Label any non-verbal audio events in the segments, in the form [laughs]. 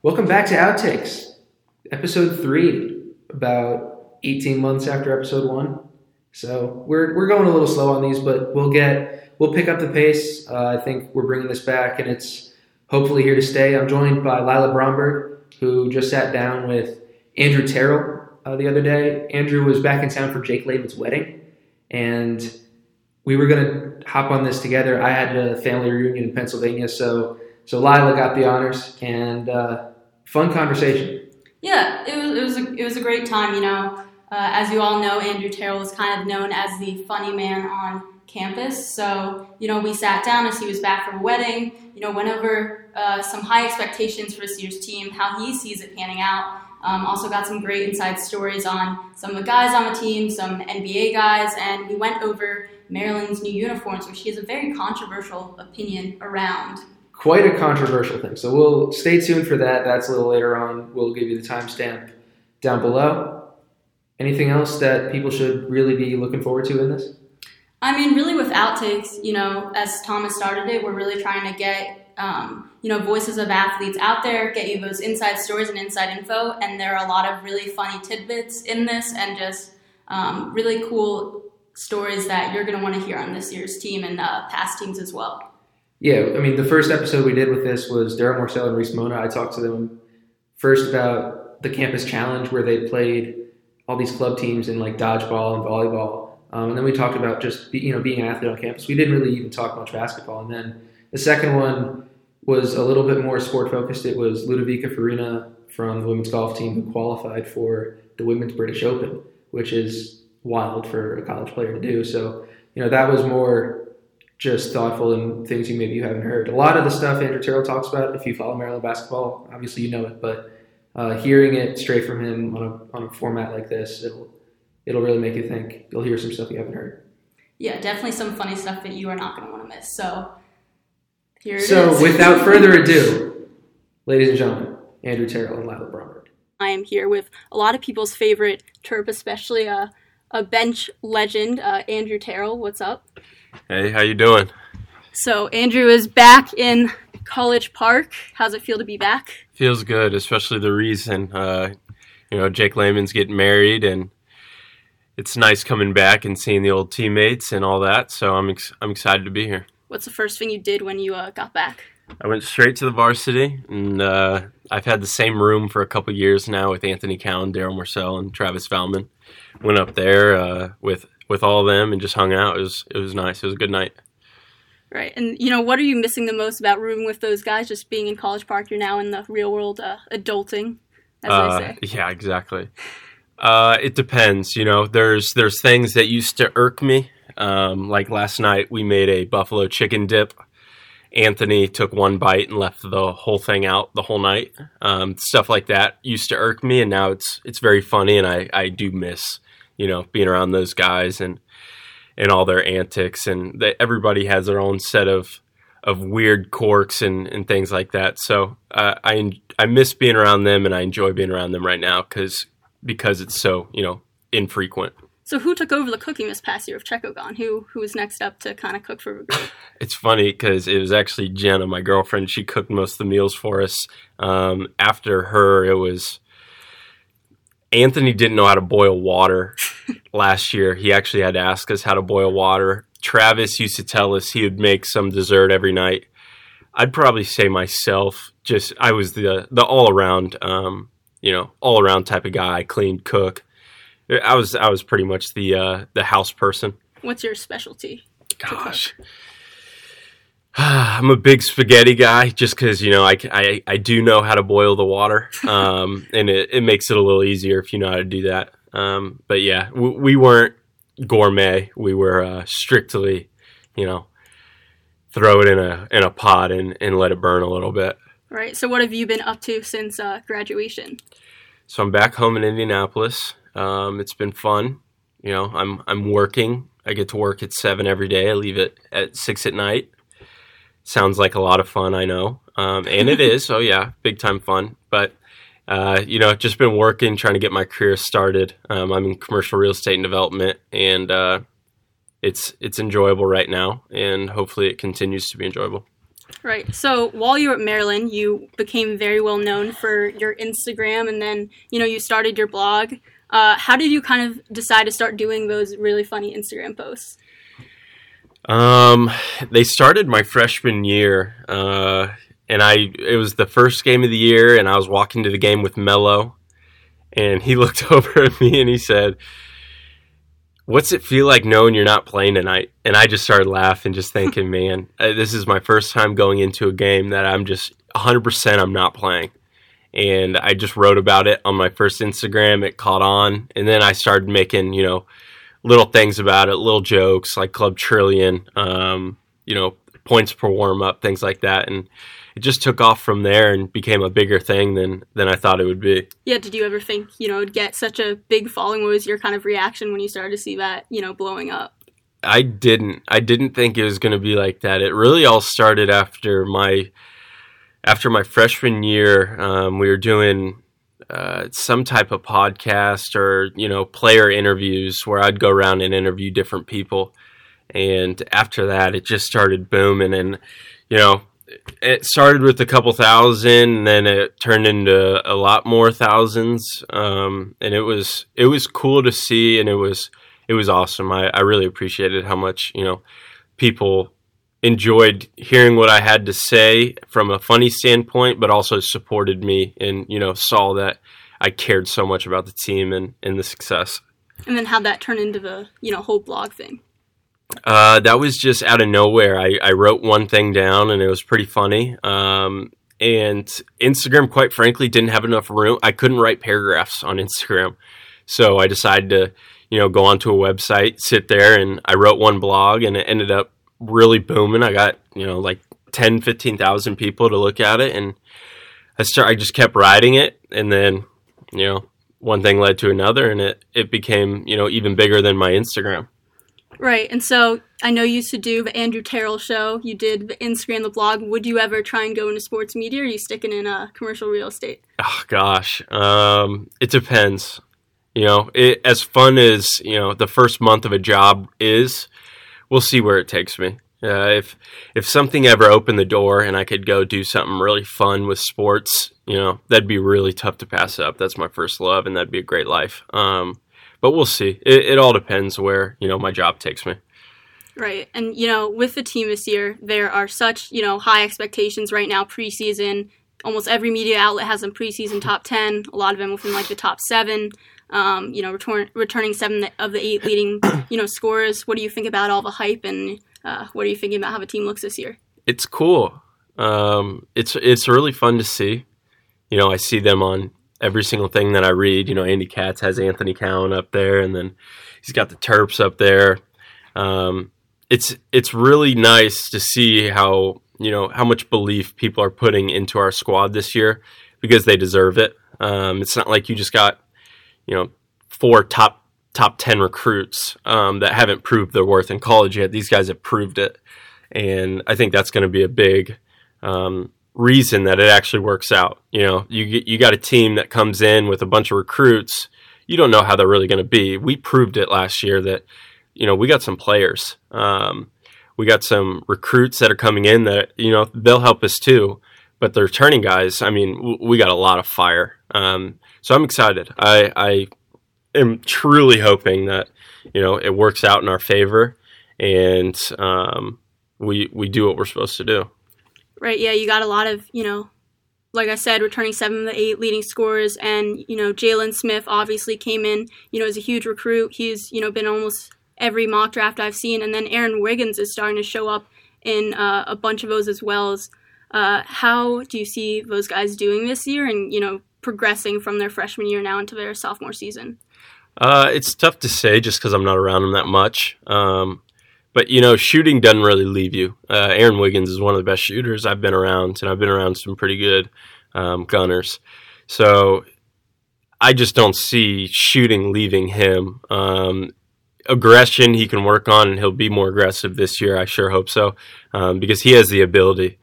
Welcome back to Outtakes, episode three, about 18 months after episode one. So we're, we're going a little slow on these, but we'll get we'll pick up the pace. Uh, I think we're bringing this back, and it's hopefully here to stay. I'm joined by Lila Bromberg, who just sat down with Andrew Terrell uh, the other day. Andrew was back in town for Jake Layman's wedding, and we were going to hop on this together. I had a family reunion in Pennsylvania, so so Lila got the honors and uh, fun conversation. Yeah, it was it was a, it was a great time. You know, uh, as you all know, Andrew Terrell is kind of known as the funny man on campus. So you know, we sat down as he was back from a wedding. You know, went over uh, some high expectations for this year's team, how he sees it panning out. Um, also got some great inside stories on some of the guys on the team, some NBA guys, and we went over Maryland's new uniforms, which he has a very controversial opinion around. Quite a controversial thing. So we'll stay tuned for that. That's a little later on. We'll give you the timestamp down below. Anything else that people should really be looking forward to in this? I mean, really, with outtakes, you know, as Thomas started it, we're really trying to get, um, you know, voices of athletes out there, get you those inside stories and inside info. And there are a lot of really funny tidbits in this and just um, really cool stories that you're going to want to hear on this year's team and uh, past teams as well. Yeah, I mean, the first episode we did with this was Darryl Morsell and Reese Mona. I talked to them first about the campus challenge where they played all these club teams in like dodgeball and volleyball um, and then we talked about just be, you know being an athlete on campus. We didn't really even talk much basketball. And then the second one was a little bit more sport focused. It was Ludovica Farina from the women's golf team who qualified for the Women's British Open, which is wild for a college player to do. So you know that was more just thoughtful and things you maybe you haven't heard. A lot of the stuff Andrew Terrell talks about, if you follow Maryland basketball, obviously you know it, but uh, hearing it straight from him on a, on a format like this, it'll it'll really make you think. You'll hear some stuff you haven't heard. Yeah, definitely some funny stuff that you are not going to want to miss. So here it so, is. without [laughs] further ado, ladies and gentlemen, Andrew Terrell and Lila Bromberg. I am here with a lot of people's favorite Terp, especially a, a bench legend, uh, Andrew Terrell. What's up? Hey, how you doing? So Andrew is back in College Park. How's it feel to be back? Feels good, especially the reason. Uh, you know, Jake Layman's getting married, and it's nice coming back and seeing the old teammates and all that. So I'm ex- I'm excited to be here. What's the first thing you did when you uh, got back? I went straight to the varsity, and uh, I've had the same room for a couple years now with Anthony Cowan, Darryl Morsell, and Travis Valmon. Went up there uh, with with all of them and just hung out. It was it was nice. It was a good night. Right, and you know what are you missing the most about rooming with those guys? Just being in College Park, you're now in the real world, uh, adulting, as Uh, they say. [laughs] yeah, exactly. Uh, it depends. You know, there's there's things that used to irk me. Um, like last night, we made a buffalo chicken dip. Anthony took one bite and left the whole thing out the whole night. Um, stuff like that used to irk me, and now it's it's very funny, and I I do miss you know being around those guys and and all their antics, and everybody has their own set of of weird quirks and, and things like that. So uh, I I miss being around them, and I enjoy being around them right now because because it's so you know infrequent. So who took over the cooking this past year of Checo gone? Who who was next up to kind of cook for group? It's funny because it was actually Jenna, my girlfriend. She cooked most of the meals for us. Um, after her, it was Anthony didn't know how to boil water [laughs] last year. He actually had to ask us how to boil water. Travis used to tell us he would make some dessert every night. I'd probably say myself, just I was the the all around, um, you know, all around type of guy, clean cook. I was I was pretty much the uh, the house person. What's your specialty? Gosh. [sighs] I'm a big spaghetti guy just because, you know, I, I, I do know how to boil the water. [laughs] Um, and it, it makes it a little easier if you know how to do that. Um, but yeah, we, we weren't gourmet. We were uh, strictly, you know, throw it in a in a pot and, and let it burn a little bit. Right. So what have you been up to since uh, graduation? So I'm back home in Indianapolis. Um, it's been fun. You know, I'm I'm working. I get to work at seven every day. I leave it at six at night. Sounds like a lot of fun, I know, um, and it is. [laughs] Oh yeah, big time fun. But uh, you know, just been working, trying to get my career started. Um, I'm in commercial real estate and development, and uh, it's it's enjoyable right now, and hopefully it continues to be enjoyable. Right. So while you were at Maryland, you became very well known for your Instagram, and then you know you started your blog. Uh, how did you kind of decide to start doing those really funny Instagram posts? Um, they started my freshman year, uh, and I it was the first game of the year, and I was walking to the game with Mello, and he [laughs] looked over at me and he said, what's it feel like knowing you're not playing tonight? And I just started laughing, just thinking, [laughs] man, uh, this is my first time going into a game that I'm just 100% I'm not playing. And I just wrote about it on my first Instagram. It caught on. And then I started making, you know, little things about it, little jokes like Club Trillion, um, you know, points per warm up, things like that. And it just took off from there and became a bigger thing than than I thought it would be. Yeah, did you ever think you know it'd get such a big following? What was your kind of reaction when you started to see that you know blowing up? I didn't. I didn't think it was going to be like that. It really all started after my after my freshman year. Um, we were doing uh, some type of podcast or you know player interviews where I'd go around and interview different people. And after that, it just started booming, and you know it started with a couple thousand, and then it turned into a lot more thousands. Um, and it was it was cool to see, and it was it was awesome. I, I really appreciated how much you know people enjoyed hearing what I had to say from a funny standpoint, but also supported me and you know saw that I cared so much about the team and, and the success. And then how that turned into the you know whole blog thing. Uh, that was just out of nowhere. I, I wrote one thing down and it was pretty funny. Um, and Instagram, quite frankly, didn't have enough room. I couldn't write paragraphs on Instagram. So I decided to, you know, go onto a website, sit there, and I wrote one blog and it ended up really booming. I got, you know, like 10, 15,000 people to look at it. And I start, I just kept riding it. And then, you know, one thing led to another and it, it became, you know, even bigger than my Instagram. Right. And so I know you used to do the Andrew Terrell show. You did the Instagram, the blog. Would you ever try and go into sports media or are you sticking in uh, commercial real estate? Oh, gosh. Um, it depends. You know, it, as fun as, you know, the first month of a job is, we'll see where it takes me. Uh, if if something ever opened the door and I could go do something really fun with sports, you know, that'd be really tough to pass up. That's my first love, and that'd be a great life. Um, but we'll see. It, it all depends where you know my job takes me. Right. And, you know, with the team this year, there are such, you know, high expectations right now, preseason. Almost every media outlet has them preseason top 10, a lot of them within like the top seven. Um, you know, return, returning seven of the eight leading, you know, scorers. What do you think about all the hype and uh, what are you thinking about how the team looks this year? It's cool. Um, it's it's really fun to see. You know, I see them on every single thing that I read. You know, Andy Katz has Anthony Cowan up there, and then he's got the Terps up there. Um, it's it's really nice to see how you know how much belief people are putting into our squad this year because they deserve it. Um, it's not like you just got you know four top top ten recruits um, that haven't proved their worth in college yet. These guys have proved it, and I think that's going to be a big um, reason that it actually works out. You know, you you got a team that comes in with a bunch of recruits. You don't know how they're really going to be. We proved it last year that you know we got some players. Um, we got some recruits that are coming in that you know they'll help us too. But the returning guys, I mean, we got a lot of fire. Um, so I'm excited. I, I am truly hoping that you know it works out in our favor and um, we we do what we're supposed to do. Right. Yeah, you got a lot of, you know, like I said, returning seven of the eight leading scorers, and you know, Jalen Smith obviously came in, you know, as a huge recruit. He's, you know, been almost every mock draft I've seen, and then Aaron Wiggins is starting to show up in uh, a bunch of those as well. As, uh, how do you see those guys doing this year, and you know, progressing from their freshman year now into their sophomore season? Uh, it's tough to say just because I'm not around them that much. Um, but you know, shooting doesn't really leave you. Uh, Aaron Wiggins is one of the best shooters I've been around, and I've been around some pretty good um, gunners. So I just don't see shooting leaving him. Um, aggression he can work on, and he'll be more aggressive this year. I sure hope so, um, because he has the ability.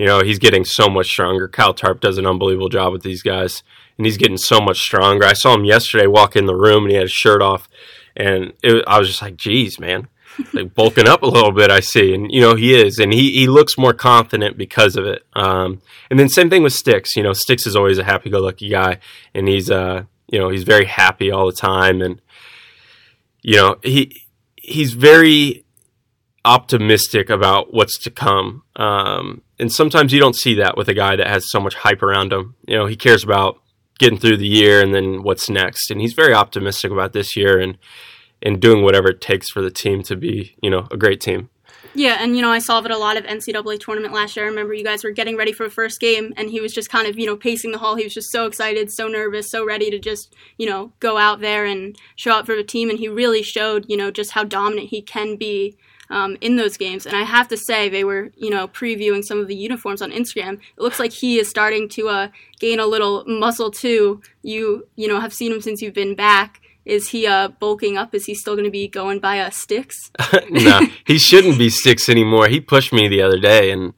You know, he's getting so much stronger. Kyle Tarp does an unbelievable job with these guys, and he's getting so much stronger. I saw him yesterday walk in the room, and he had his shirt off, and it, I was just like, "Geez, man." [laughs] like bulking up a little bit. I see, and you know he is, and he he looks more confident because of it. Um, and then same thing with Sticks. You know, Sticks is always a happy-go-lucky guy, and he's uh you know he's very happy all the time, and you know he he's very optimistic about what's to come. Um, and sometimes you don't see that with a guy that has so much hype around him. You know, he cares about getting through the year and then what's next. And he's very optimistic about this year and and doing whatever it takes for the team to be, you know, a great team. Yeah, and you know, I saw it a lot of NCAA tournament last year. I remember you guys were getting ready for the first game, and he was just kind of, you know, pacing the hall. He was just so excited, so nervous, so ready to just, you know, go out there and show up for the team. And he really showed, you know, just how dominant he can be um, in those games. And I have to say, they were, you know, previewing some of the uniforms on Instagram. It looks like he is starting to uh, gain a little muscle too. You, you know, have seen him since you've been back. Is he uh, bulking up? Is he still going to be going by uh, sticks? [laughs] no, he shouldn't be sticks anymore. He pushed me the other day, and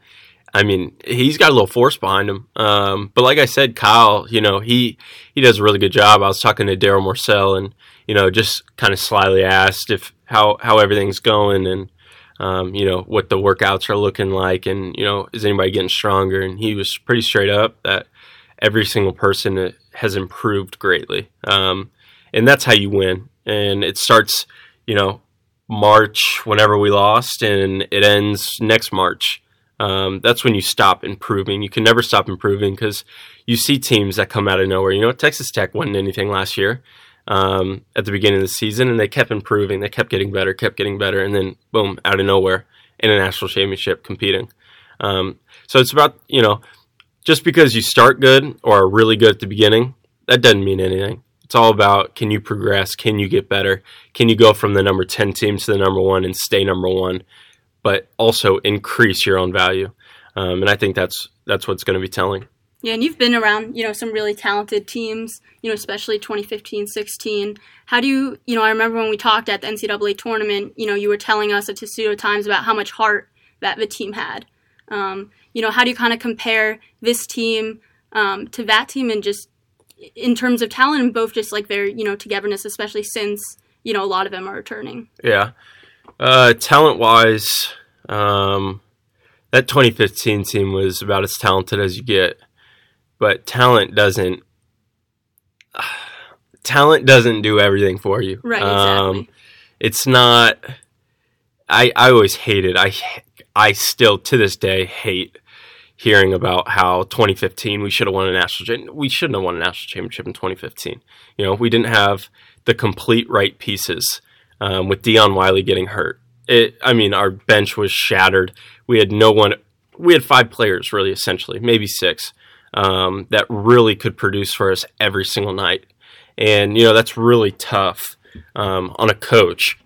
I mean, he's got a little force behind him. Um, but like I said, Kyle, you know, he he does a really good job. I was talking to Darryl Morsell, and you know, just kind of slyly asked if how how everything's going, and um, you know what the workouts are looking like, and you know is anybody getting stronger? And he was pretty straight up that every single person has improved greatly, um, and that's how you win. And it starts, you know, March whenever we lost, and it ends next March. Um, that's when you stop improving. You can never stop improving because you see teams that come out of nowhere. You know, Texas Tech wasn't anything last year um, at the beginning of the season, and they kept improving. They kept getting better, kept getting better, and then boom, out of nowhere, in a national championship competing. Um, so it's about you know, just because you start good or are really good at the beginning, that doesn't mean anything. It's all about can you progress, can you get better, can you go from the number ten team to the number one and stay number one, but also increase your own value. Um, and I think that's that's what's going to be telling. Yeah, and you've been around, you know, some really talented teams, you know, especially 2015, 16. How do you, you know, I remember when we talked at the NCAA tournament, you know, you were telling us at Testudo Times about how much heart that the team had. Um, you know, how do you kind of compare this team um, to that team and just in terms of talent and both just like their, you know, togetherness, especially since, you know, a lot of them are returning? Yeah. Uh, talent wise, um, that 2015 team was about as talented as you get but talent doesn't uh, [sighs] talent doesn't do everything for you. Right. Exactly. Um, it's not. I I always hated. I I still to this day hate hearing about how 2015 we should have won a national. We shouldn't have won a national championship in 2015. You know, we didn't have the complete right pieces. Um, with Dion Wiley getting hurt, it. I mean, our bench was shattered. We had no one. We had five players, really, essentially, maybe six um, that really could produce for us every single night. And, you know, that's really tough um, on a coach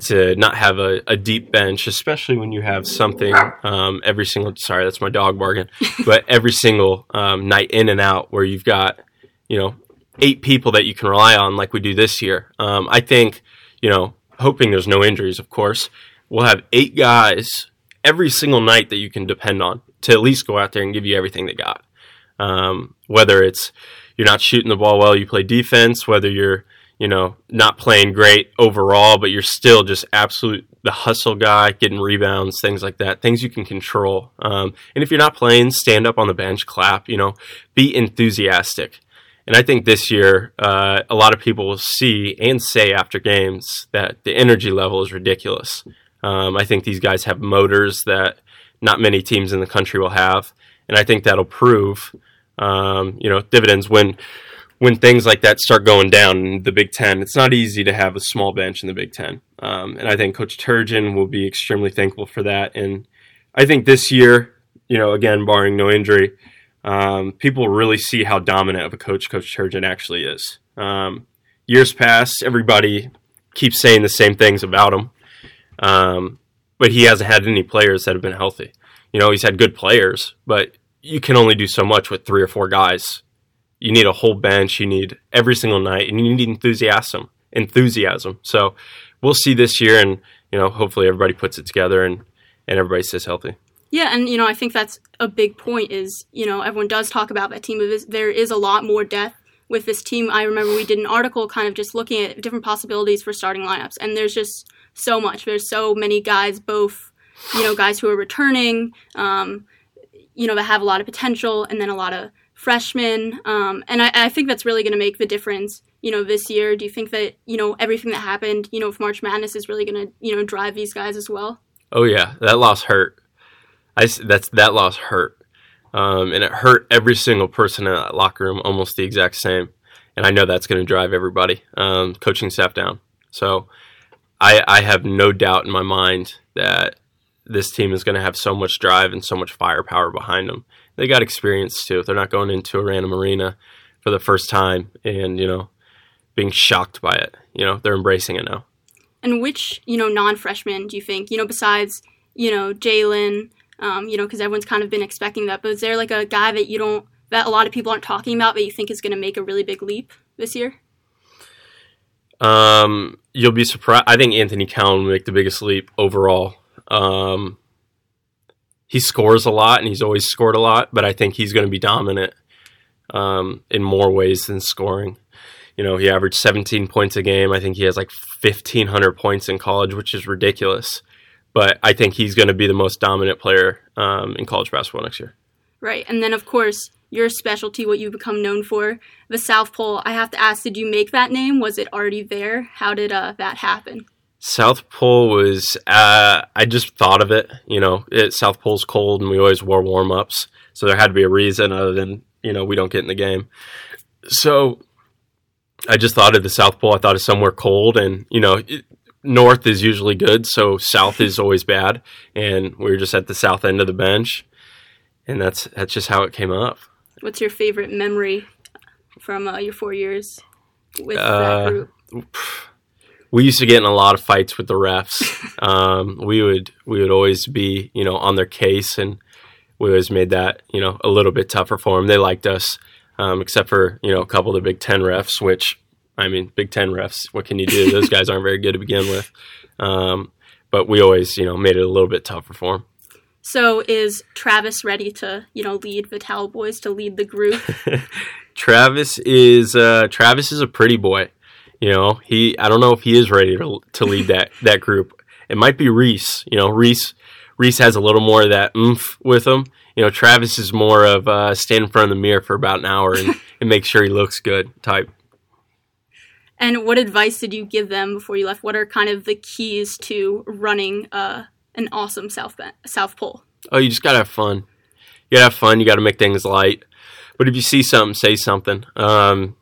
to not have a, a, deep bench, especially when you have something um, every single, sorry, that's my dog barking, [laughs] but every single um, night in and out where you've got, you know, eight people that you can rely on like we do this year. Um, I think, you know, hoping there's no injuries, of course, we'll have eight guys every single night that you can depend on to at least go out there and give you everything they got. Um, whether it's you're not shooting the ball well, you play defense, whether you're, you know, not playing great overall, but you're still just absolute the hustle guy, getting rebounds, things like that, things you can control. Um, and if you're not playing, stand up on the bench, clap, you know, be enthusiastic. And I think this year, uh, a lot of people will see and say after games that the energy level is ridiculous. Um, I think these guys have motors that not many teams in the country will have, and I think that'll prove um, you know, dividends when when things like that start going down in the Big Ten. It's not easy to have a small bench in the Big Ten, um, and I think Coach Turgeon will be extremely thankful for that. And I think this year, you know, again, barring no injury, um, people really see how dominant of a coach Coach Turgeon actually is. Um, years past, everybody keeps saying the same things about him, um, but he hasn't had any players that have been healthy. You know, he's had good players, but you can only do so much with three or four guys. You need a whole bench. You need every single night, and you need enthusiasm. Enthusiasm. So we'll see this year, and you know, hopefully everybody puts it together and and everybody stays healthy. Yeah, and you know, I think that's a big point. Is you know, everyone does talk about that team. There is a lot more depth with this team. I remember we did an article, kind of just looking at different possibilities for starting lineups, and there's just so much. There's so many guys, both you know guys who are returning, um, you know that have a lot of potential, and then a lot of freshmen. Um, and I, I think that's really going to make the difference. You know, this year. Do you think that you know everything that happened, you know, with March Madness is really going to you know drive these guys as well? Oh yeah, that loss hurt. I that's that loss hurt, um, and it hurt every single person in that locker room almost the exact same. And I know that's going to drive everybody, um, coaching staff down. So I, I have no doubt in my mind that this team is going to have so much drive and so much firepower behind them. They got experience too. They're not going into a random arena for the first time and you know being shocked by it. You know they're embracing it now. And which you know non-freshmen do you think you know besides you know Jalen, um, you know because everyone's kind of been expecting that, but is there like a guy that you don't that a lot of people aren't talking about that you think is going to make a really big leap this year? Um, you'll be surprised. I think Anthony Cowan will make the biggest leap overall. Um, he scores a lot, and he's always scored a lot, but I think he's going to be dominant um, in more ways than scoring. You know, he averaged 17 points a game. I think he has like 1,500 points in college, which is ridiculous. But I think he's going to be the most dominant player um, in college basketball next year. Right, and then of course your specialty, what you become known for, the South Pole. I have to ask, did you make that name? Was it already there? How did uh, that happen? South Pole was, uh, I just thought of it. You know, it, South Pole's cold and we always wore warm ups. So there had to be a reason other than, you know, we don't get in the game. So I just thought of the South Pole. I thought of somewhere cold and, you know, it, north is usually good. So south is always bad. And we were just at the south end of the bench. And that's, that's just how it came up. What's your favorite memory from uh, your four years with Uh, that group? We used to get in a lot of fights with the refs. [laughs] Um, we would we would always be you know on their case, and we always made that you know a little bit tougher for them. They liked us, um, except for you know a couple of the Big Ten refs, which I mean Big Ten refs. What can you do? Those guys aren't very good to begin with. Um, but we always you know made it a little bit tougher for them. So is Travis ready to you know lead the Towel Boys to lead the group? [laughs] Travis is uh, Travis is a pretty boy. You know, he I don't know if he is ready to to lead that [laughs] that group. It might be Reese. You know, Reese Reese has a little more of that oomph with him. You know, Travis is more of uh, stand in front of the mirror for about an hour and, [laughs] and make sure he looks good type. and what advice did you give them before you left? What are kind of the keys to running uh, an awesome South ben- South Pole? Oh, you just gotta have fun. You gotta have fun. You gotta make things light. But if you see something, say something. Um,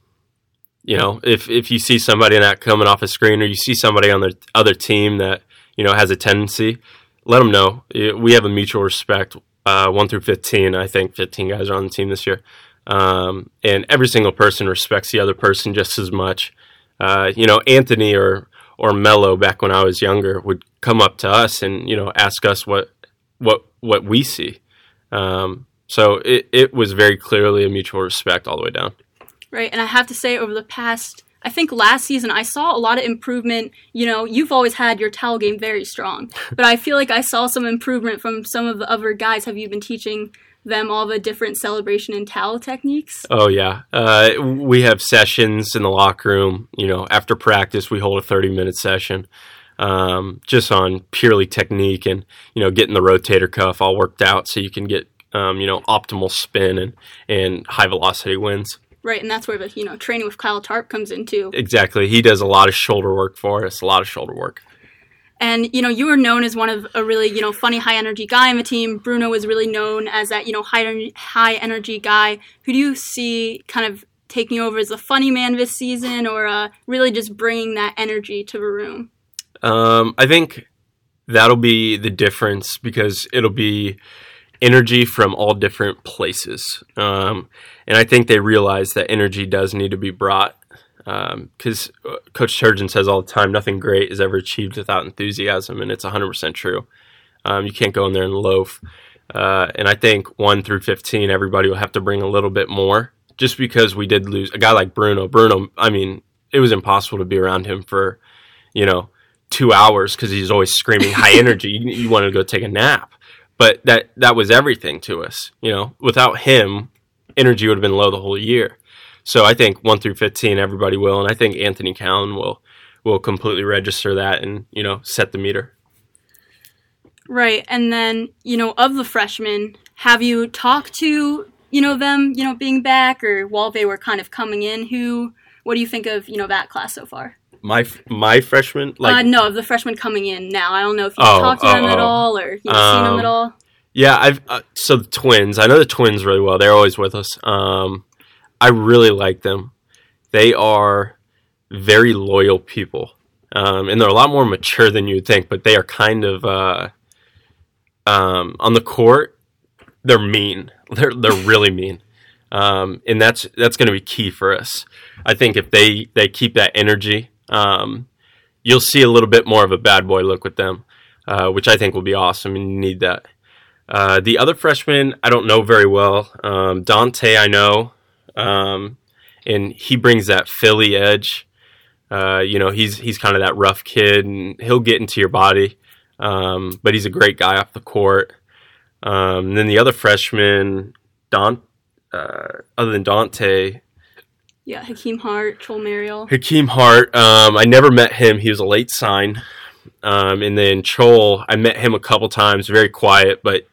you know, if if you see somebody not coming off a screen, or you see somebody on the other team that you know has a tendency, let them know. We have a mutual respect. Uh, one through fifteen, I think fifteen guys are on the team this year, um, and every single person respects the other person just as much. Uh, you know, Anthony or or Mello back when I was younger would come up to us and you know ask us what what what we see. Um, so it, it was very clearly a mutual respect all the way down. Right. And I have to say, over the past, I think last season, I saw a lot of improvement. You know, you've always had your towel game very strong, [laughs] but I feel like I saw some improvement from some of the other guys. Have you been teaching them all the different celebration and towel techniques? Oh yeah, uh, we have sessions in the locker room. You know, after practice, we hold a thirty-minute session, um, just on purely technique and you know getting the rotator cuff all worked out so you can get um, you know optimal spin and and high velocity wins. Right. And that's where the, you know, training with Kyle Tarp comes in too. Exactly, he does a lot of shoulder work for us. A lot of shoulder work. And you know, you were known as one of a really you know funny, high energy guy on the team. Bruno was really known as that you know high high energy guy. Who do you see kind of taking over as a funny man this season, or uh, really just bringing that energy to the room? Um, I think that'll be the difference because it'll be energy from all different places. Um, and I think they realize that energy does need to be brought because um, Coach Turgeon says all the time, nothing great is ever achieved without enthusiasm, and it's 100% true. Um, you can't go in there and loaf. Uh, and I think 1 through 15, everybody will have to bring a little bit more just because we did lose a guy like Bruno. Bruno, I mean, it was impossible to be around him for, you know, two hours because he's always screaming high [laughs] energy. You, you wanted to go take a nap. But that, that was everything to us. You know, without him, energy would have been low the whole year. So I think one through fifteen, everybody will, and I think Anthony Cowan will will completely register that and you know set the meter. Right. And then, you know, of the freshmen, have you talked to, you know, them, you know, being back or while they were kind of coming in? Who, what do you think of, you know, that class so far? My my freshman like uh, no, of the freshmen coming in now. I don't know if you've Oh, talked to oh, them at oh. all or, you know, seen them Um, at all. Yeah, I've uh, so the twins. I know the twins really well. They're always with us. Um, I really like them. They are very loyal people, um, and they're a lot more mature than you'd think. But they are kind of uh, um, on the court. They're mean. [laughs] They're they're really mean, um, and that's that's going to be key for us. I think if they they keep that energy, um, you'll see a little bit more of a bad boy look with them, uh, which I think will be awesome, and you need that. Uh, the other freshman, I don't know very well. Um, Dante, I know, um, and he brings that Philly edge. Uh, you know, he's he's kind of that rough kid, and he'll get into your body. Um, but he's a great guy off the court. Um, then the other freshman, Don, uh, other than Dante, Yeah, Hakim Hart, Chol Marial. Hakim Hart. Um, I never met him. He was a late sign. Um, and then Chol, I met him a couple times. Very quiet, but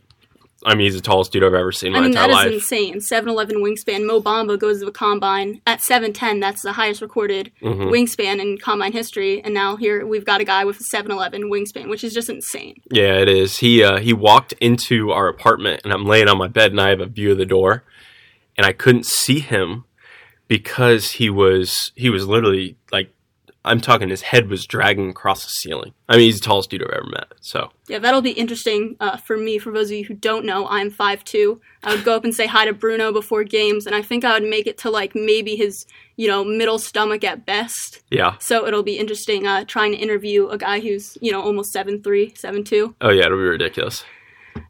I mean, he's the tallest dude I've ever seen in I my mean, entire that is life. insane. 7'11 wingspan. Mo Bamba goes to the combine at 7'10. That's the highest recorded Mhm. wingspan in combine history. And now here we've got a guy with a 7'11 wingspan, which is just insane. Yeah, it is. He uh, he walked into our apartment, and I'm laying on my bed, and I have a view of the door, and I couldn't see him because he was he was literally like I'm talking. His head was dragging across the ceiling. I mean, he's the tallest dude I've ever met. So Yeah, that'll be interesting uh, for me. For those of you who don't know, I'm 5'2. I would go up and say hi to Bruno before games, and I think I would make it to like maybe his, you know, middle stomach at best. yeah. So it'll be interesting uh, trying to interview a guy who's, you know, almost 7'3, 7'2. Oh yeah, it'll be ridiculous.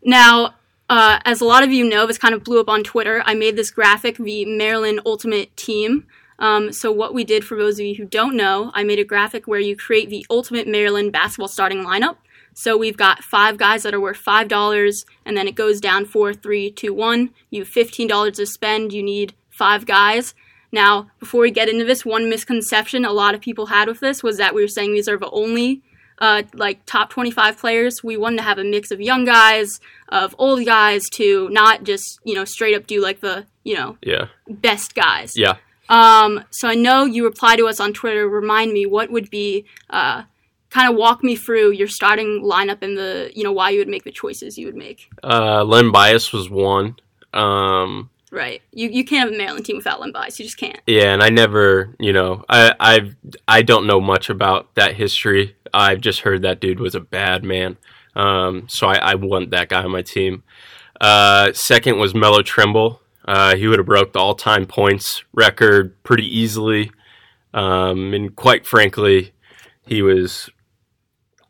Now, uh, as a lot of you know, this kind of blew up on Twitter. I made this graphic, the Maryland Ultimate Team. Um, so, what we did for those of you who don't know, I made a graphic where you create the Ultimate Maryland basketball starting lineup. So, we've got five guys that are worth $5, and then it goes down four, three, two, one. You have $15 to spend, you need five guys. Now, before we get into this, one misconception a lot of people had with this was that we were saying these are the only uh, like top 25 players. We wanted to have a mix of young guys, of old guys, to not just you know straight up do like the you know Yeah, best guys. yeah. Um, so I know you reply to us on Twitter. Remind me what would be uh, kind of walk me through your starting lineup and the you know why you would make the choices you would make. Uh, Len Bias was one. Um, Right. You you can't have a Maryland team without Len Bias. You just can't. Yeah, and I never, you know, I I've I don't know much about that history. I've just heard that dude was a bad man. Um, so I, I want that guy on my team. Uh, second was Mello Trimble. Uh, he would have broke the all-time points record pretty easily. Um, and quite frankly, he was.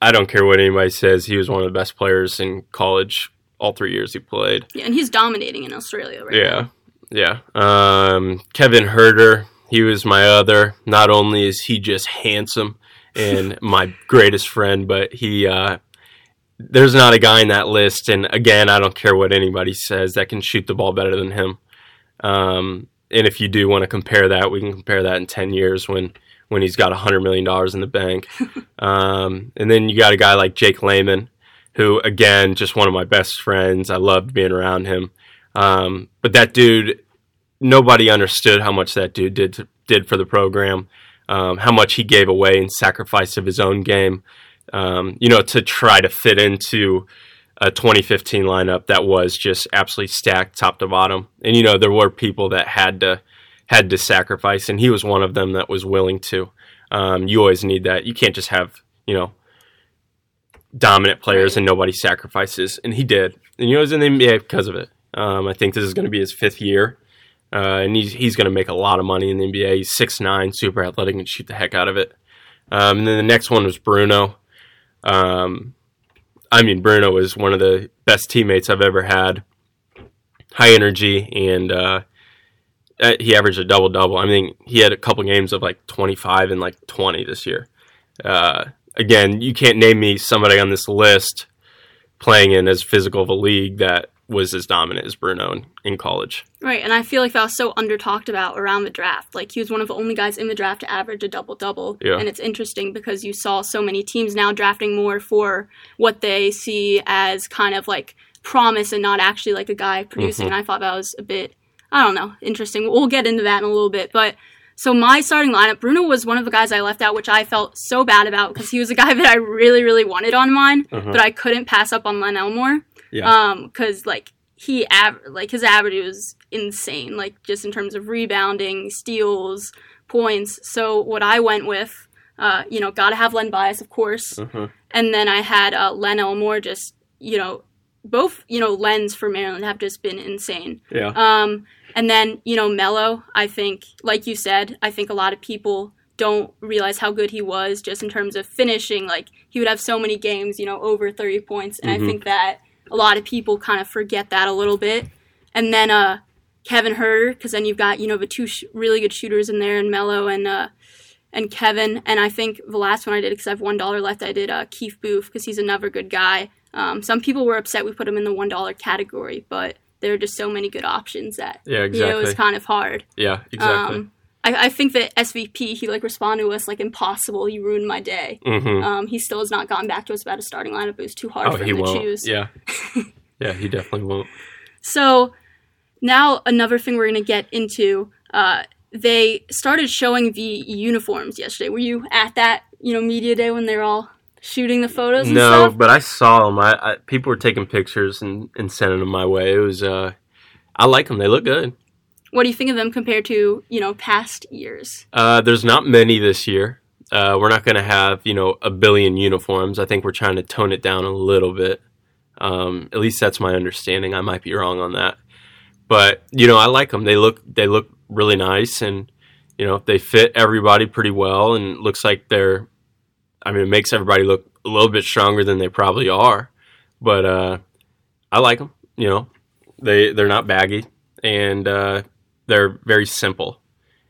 I don't care what anybody says. He was one of the best players in college all three years he played. Yeah, and he's dominating in Australia right Yeah, now. yeah. Um, Kevin Huerter, he was my other. Not only is he just handsome and [laughs] my greatest friend, but he uh, there's not a guy in that list. And again, I don't care what anybody says that can shoot the ball better than him. Um, and if you do want to compare that, we can compare that in ten years when when he's got hundred million dollars in the bank. [laughs] um, and then you got a guy like Jake Lehman, who again, just one of my best friends. I loved being around him. Um, but that dude, nobody understood how much that dude did did for the program, um, how much he gave away in sacrifice of his own game. Um, you know, to try to fit into a 2015 lineup that was just absolutely stacked top to bottom. And you know, there were people that had to had to sacrifice, and he was one of them that was willing to. Um, you always need that. You can't just have you know dominant players and nobody sacrifices, and he did. And you know, he's in the NBA because of it. Um, I think this is going to be his fifth year, uh, and he's he's going to make a lot of money in the NBA. He's six nine, super athletic, and shoot the heck out of it. Um, and then the next one was Bruno. Um, I mean, Bruno was one of the best teammates I've ever had. High energy, and uh, uh, he averaged a double double. I mean, he had a couple games of like twenty five and like twenty this year. Uh, again, you can't name me somebody on this list playing in as physical of a league that was as dominant as Bruno in, in college. Right, and I feel like that was so under talked about around the draft. Like he was one of the only guys in the draft to average a double double. Yeah. And it's interesting because you saw so many teams now drafting more for what they see as kind of like promise and not actually like a guy producing. Mhm. And I thought that was a bit I don't know, interesting. We'll get into that in a little bit. But so my starting lineup, Bruno was one of the guys I left out, which I felt so bad about because he was a [laughs] guy that I really, really wanted on mine, Uh-huh. but I couldn't pass up on Len Elmore. Yeah. Um, because like he av- like his average was insane, like just in terms of rebounding, steals, points. So what I went with, uh, you know, gotta have Len Bias, of course, Uh-huh. and then I had uh, Len Elmore. Just you know, both you know Lens for Maryland have just been insane. Yeah. Um, and then you know Mello, I think, like you said, I think a lot of people don't realize how good he was just in terms of finishing. Like he would have so many games, you know, over thirty points, and Mhm. I think that a lot of people kind of forget that a little bit. And then uh, Kevin Huerter, because then you've got you know the two sh- really good shooters in there, and Mello and uh, and Kevin. And I think the last one I did, because I have one dollar left, I did uh, Keith Booth because he's another good guy. Um, some people were upset we put them in the one dollar category, but there are just so many good options that Yeah, you know it was kind of hard. Yeah, exactly. Um, I, I think that SVP he like responded to us like impossible. You ruined my day. hmm Um, he still has not gotten back to us about a starting lineup. It was too hard Oh, for him to won't. choose. Yeah. [laughs] yeah, he definitely won't. So now another thing we're gonna get into. Uh, they started showing the uniforms yesterday. Were you at that you know media day when they're all shooting the photos? And No, stuff? but I saw them. I, I people were taking pictures and, and sending them my way. It was uh, I like them. They look good. What do you think of them compared to you know past years? Uh, there's not many this year. Uh, we're not going to have you know a billion uniforms. I think we're trying to tone it down a little bit. Um, at least that's my understanding. I might be wrong on that, but you know I like them. They look they look really nice, and you know they fit everybody pretty well, and it looks like they're. I mean, it makes everybody look a little bit stronger than they probably are, but uh, I like them. You know, they they're not baggy, and uh, they're very simple.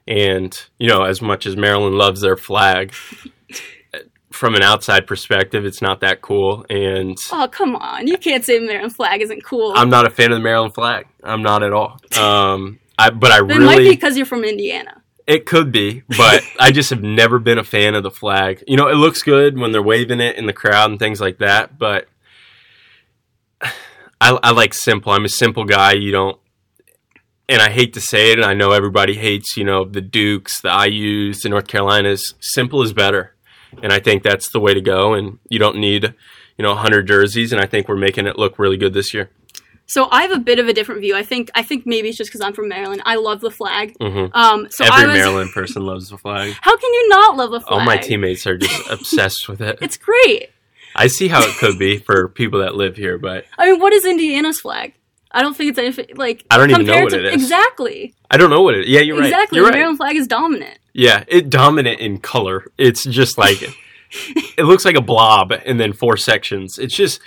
And, you know, as much as Maryland loves their flag, [laughs] from an outside perspective, it's not that cool. And Oh come on! You can't say the Maryland flag isn't cool. I'm not a fan of the Maryland flag. I'm not at all. Um, I, but I it might be really, because you're from Indiana. It could be, but I just have never been a fan of the flag. You know, it looks good when they're waving it in the crowd and things like that, but [sighs] I, I like simple. I'm a simple guy. You don't, and I hate to say it, and I know everybody hates, you know, the Dukes, the IUs, the North Carolinas. Simple is better. And I think that's the way to go. And you don't need, you know, 100 jerseys. And I think we're making it look really good this year. So I have a bit of a different view. I think I think maybe it's just because I'm from Maryland. I love the flag. hmm Um, so Every was. Maryland person loves the flag. [laughs] How can you not love the flag? All my teammates are just [laughs] obsessed with it. It's great. I see how it could be for people that live here, but I mean, what is Indiana's flag? I don't think it's anything like. I don't even know what to- it is. Exactly. I don't know what it. Yeah, you're right. exactly. You're the right. Maryland flag is dominant. Yeah, it dominant in color. It's just like [laughs] it looks like a blob and then four sections. It's just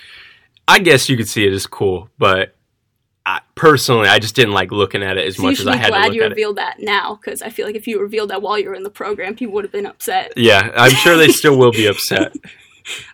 I guess you could see it as cool, but I, personally, I just didn't like looking at it as much as I had to glad you revealed that now, because I feel like if you revealed that while you were in the program, people would have been upset. Yeah, I'm sure they still will be [laughs] upset.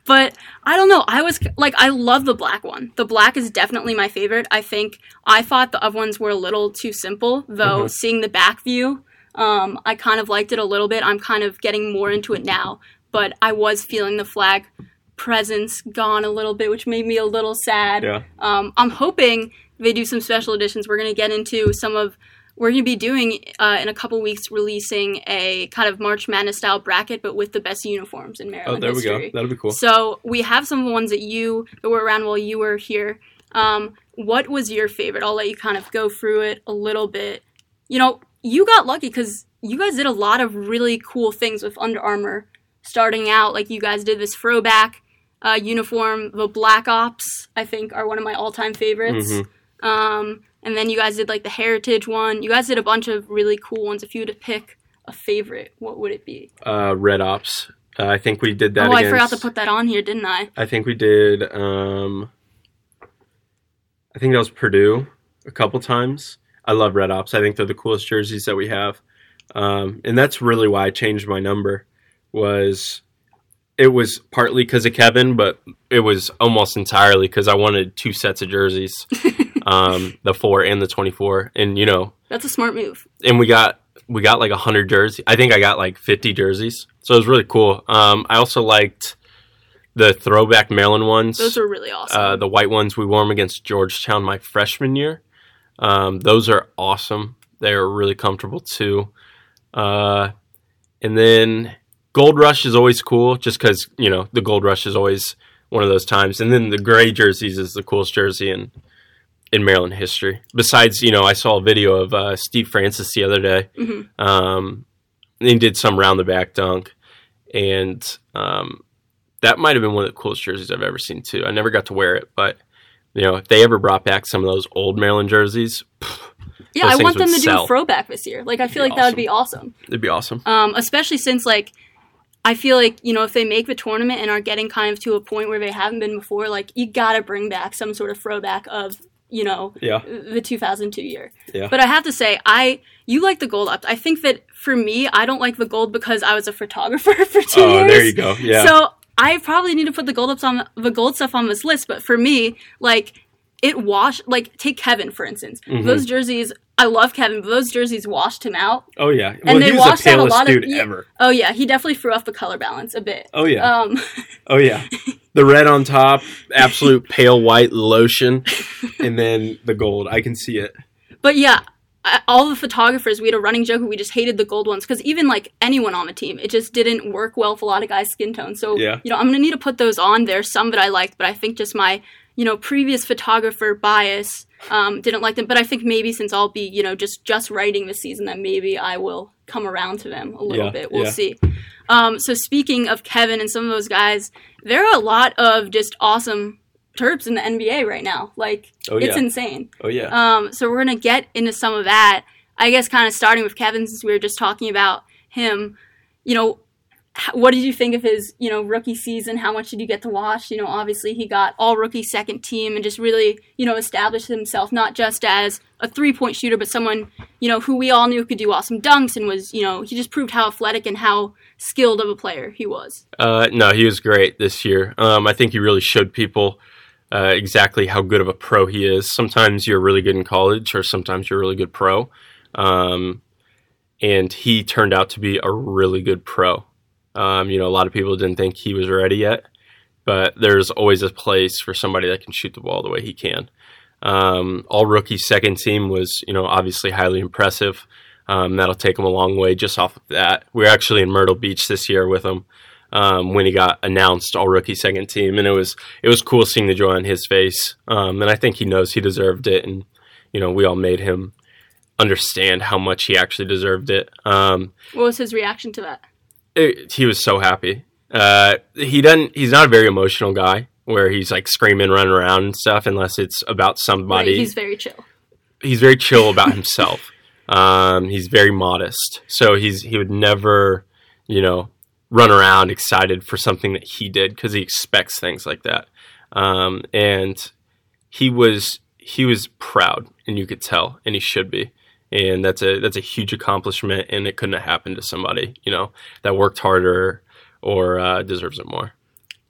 But I don't know. I was like, I love the black one. The black is definitely my favorite. I think I thought the other ones were a little too simple, though. Mhm. Seeing the back view, um, I kind of liked it a little bit. I'm kind of getting more into it now, but I was feeling the flag presence gone a little bit, which made me a little sad. Yeah. Um, I'm hoping they do some special editions. We're going to get into some of. We're going to be doing uh, in a couple weeks, releasing a kind of March Madness style bracket, but with the best uniforms in Maryland. Oh, there we go. That'll be cool. So we have some of the ones that you that were around while you were here. Um, what was your favorite? I'll let you kind of go through it a little bit. You know, you got lucky because you guys did a lot of really cool things with Under Armour. Starting out, like you guys did this throwback uh, uniform, the Black Ops. I think are one of my all-time favorites. Mhm. Um, and then you guys did like the Heritage one. You guys did a bunch of really cool ones. If you had to pick a favorite, what would it be? Uh, Red Ops. Uh, I think we did that. oh, I forgot to put that on here, didn't I? I think we did. Um, I think that was Purdue a couple times. I love Red Ops. I think they're the coolest jerseys that we have, um, and that's really why I changed my number. Was it was partly because of Kevin, but it was almost entirely because I wanted two sets of jerseys. [laughs] um, the four and the twenty four, and you know, That's a smart move. and we got we got like hundred jerseys. I think I got like fifty jerseys, so it was really cool. Um, I also liked the throwback Maryland ones. Those are really awesome. uh, the white ones we wore them against Georgetown my freshman year. Um, those are awesome. They're really comfortable too. Uh, and then Gold Rush is always cool, just because you know the Gold Rush is always one of those times. And then the gray jerseys is the coolest jersey in in Maryland history. Besides, you know, I saw a video of uh, Steve Francis the other day. Mhm. Um, he did some round the back dunk, and um, that might have been one of the coolest jerseys I've ever seen too. I never got to wear it, but you know, if they ever brought back some of those old Maryland jerseys, yeah, I want them to do sell. a throwback this year. Like I feel like that would be awesome. it'd be awesome. Um, especially since like I feel like you know if they make the tournament and are getting kind of to a point where they haven't been before, like you gotta bring back some sort of throwback of you know Yeah, the 2002 year. Yeah. But I have to say, I you like the gold up. I think that for me, I don't like the gold because I was a photographer [laughs] for two oh, years. there you go. Yeah, So I probably need to put the gold ups on the gold stuff on this list. But for me, like it washed. Like take Kevin for instance. Mhm. Those jerseys. I love Kevin, but those jerseys washed him out. oh yeah. and they he was washed the out a lot of- dude yeah. ever. Oh yeah, he definitely threw off the color balance a bit. Oh yeah. Um, Oh yeah, [laughs] the red on top, absolute [laughs] pale white lotion, and then the gold. I can see it. But yeah, I- all the photographers, we had a running joke. We just hated the gold ones because even like anyone on the team, it just didn't work well for a lot of guys' skin tone. So Yeah. you know, I'm gonna need to put those on. There's some that I liked, but I think just my you know previous photographer bias um, didn't like them. But I think maybe since I'll be you know just just writing this season, that maybe I will come around to them a little Yeah, bit. We'll yeah. see. Um, so speaking of Kevin and some of those guys, there are a lot of just awesome Terps in the NBA right now. Like Oh it's insane. oh yeah. Um, so we're gonna get into some of that. I guess kind of starting with Kevin since we were just talking about him. You know, what did you think of his you know rookie season? How much did you get to watch? You know, obviously he got all rookie second team and just really you know established himself not just as a three point shooter, but someone you know who we all knew could do awesome dunks and was you know he just proved how athletic and how skilled of a player he was. Uh, no, he was great this year. Um, I think he really showed people uh, exactly how good of a pro he is. Sometimes you're really good in college, or sometimes you're really good pro. Um, and he turned out to be a really good pro. Um, you know, a lot of people didn't think he was ready yet, but there's always a place for somebody that can shoot the ball the way he can. Um, all rookie second team was, you know, obviously highly impressive. Um, that'll take him a long way just off of that. We are actually in Myrtle Beach this year with him um, when he got announced all rookie second team, and it was it was cool seeing the joy on his face. Um, and I think he knows he deserved it, and you know we all made him understand how much he actually deserved it. Um, What was his reaction to that? It- he was so happy. Uh, he doesn't. He's not a very emotional guy where he's like screaming, running around and stuff, unless it's about Right, somebody he's very chill. he's very chill about himself. [laughs] Um, he's very modest, so he's he would never, you know, run around excited for something that he did because he expects things like that. Um, and he was he was proud, and you could tell, and he should be. And that's a that's a huge accomplishment, and it couldn't have happened to somebody you know that worked harder or uh, deserves it more.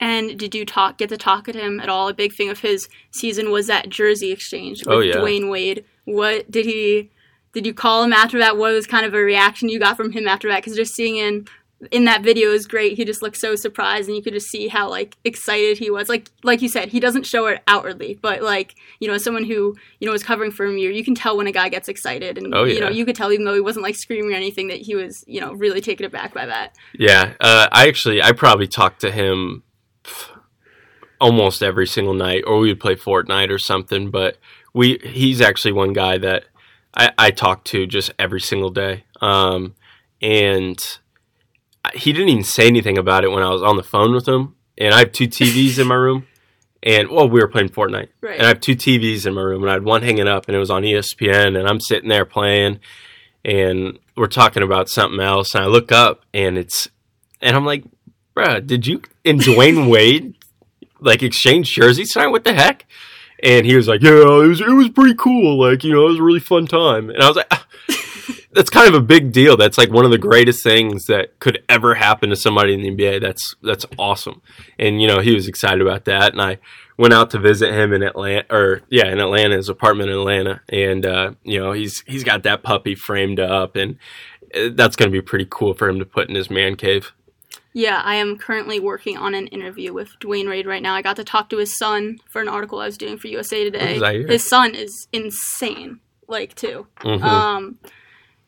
And did you talk get to talk to him at all? A big thing of his season was that jersey exchange with Oh, yeah. Dwyane Wade. What did he? Did you call him after that? What was kind of a reaction you got from him after that? Because just seeing in in that video is great. He just looks so surprised, and you could just see how like excited he was. Like like you said, he doesn't show it outwardly, but like you know, as someone who you know is covering for him, you you can tell when a guy gets excited, and Oh, you know, you could tell even though he wasn't like screaming or anything that he was you know really taken aback by that. Yeah, uh, I actually I probably talked to him almost every single night, or we would play Fortnite or something. But we he's actually one guy that I, I talk to just every single day, um, and he didn't even say anything about it when I was on the phone with him. And I have two TVs in my room, and well, we were playing Fortnite, Right. and I have two TVs in my room, and I had one hanging up, and it was on ESPN, and I'm sitting there playing, and we're talking about something else, and I look up, and it's, and I'm like, bruh, did you and Dwyane [laughs] Wade like exchange jerseys tonight? What the heck? And he was like, yeah, it was it was pretty cool, like you know, it was a really fun time, and I was like. Ah. [laughs] That's kind of a big deal. That's like one of the greatest things that could ever happen to somebody in the NBA. That's that's awesome. And you know, he was excited about that. And I went out to visit him in Atlanta, or yeah, in Atlanta, his apartment in Atlanta. And uh, you know, he's he's got that puppy framed up, and uh, that's going to be pretty cool for him to put in his man cave. Yeah, I am currently working on an interview with Dwyane Wade right now. I got to talk to his son for an article I was doing for USA Today. What was I hear? His son is insane, like too. Mhm. Um,